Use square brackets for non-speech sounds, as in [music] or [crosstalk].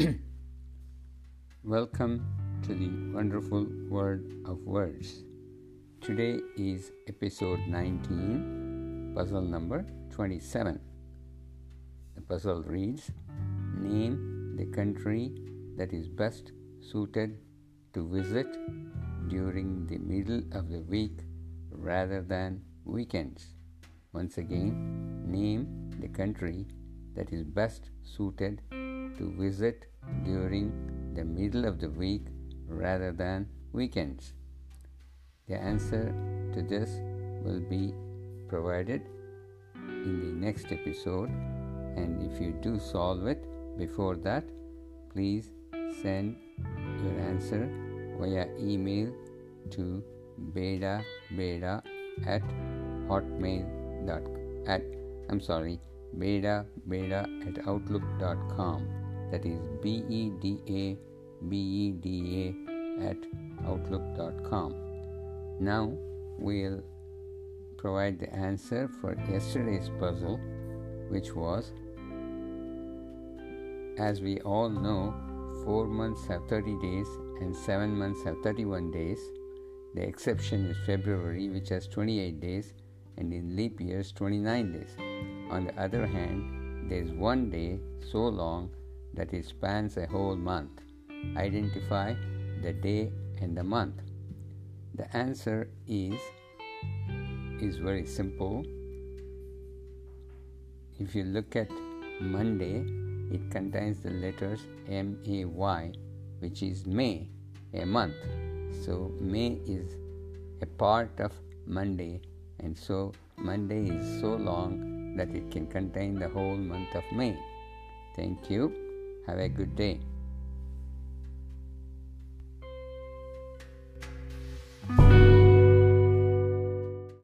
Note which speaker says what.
Speaker 1: [clears throat] Welcome to the wonderful world of words. Today is episode 19, puzzle number 27. The puzzle reads Name the country that is best suited to visit during the middle of the week rather than weekends. Once again, name the country that is best suited to visit during the middle of the week rather than weekends. The answer to this will be provided in the next episode, and if you do solve it before that, please send your answer via email to beda beda at hotmail dot at I'm sorry beda beda at outlook.com that is b e d a b e d a at outlook.com now we'll provide the answer for yesterday's puzzle which was as we all know 4 months have 30 days and 7 months have 31 days. The exception is February which has 28 days and in leap years 29 days. On the other hand, there is one day so long that it spans a whole month. Identify the day and the month. The answer is is very simple. If you look at Monday, it contains the letters M A Y, which is May, a month. So May is a part of Monday, and so Monday is so long that it can contain the whole month of May. Thank you. Have a good day.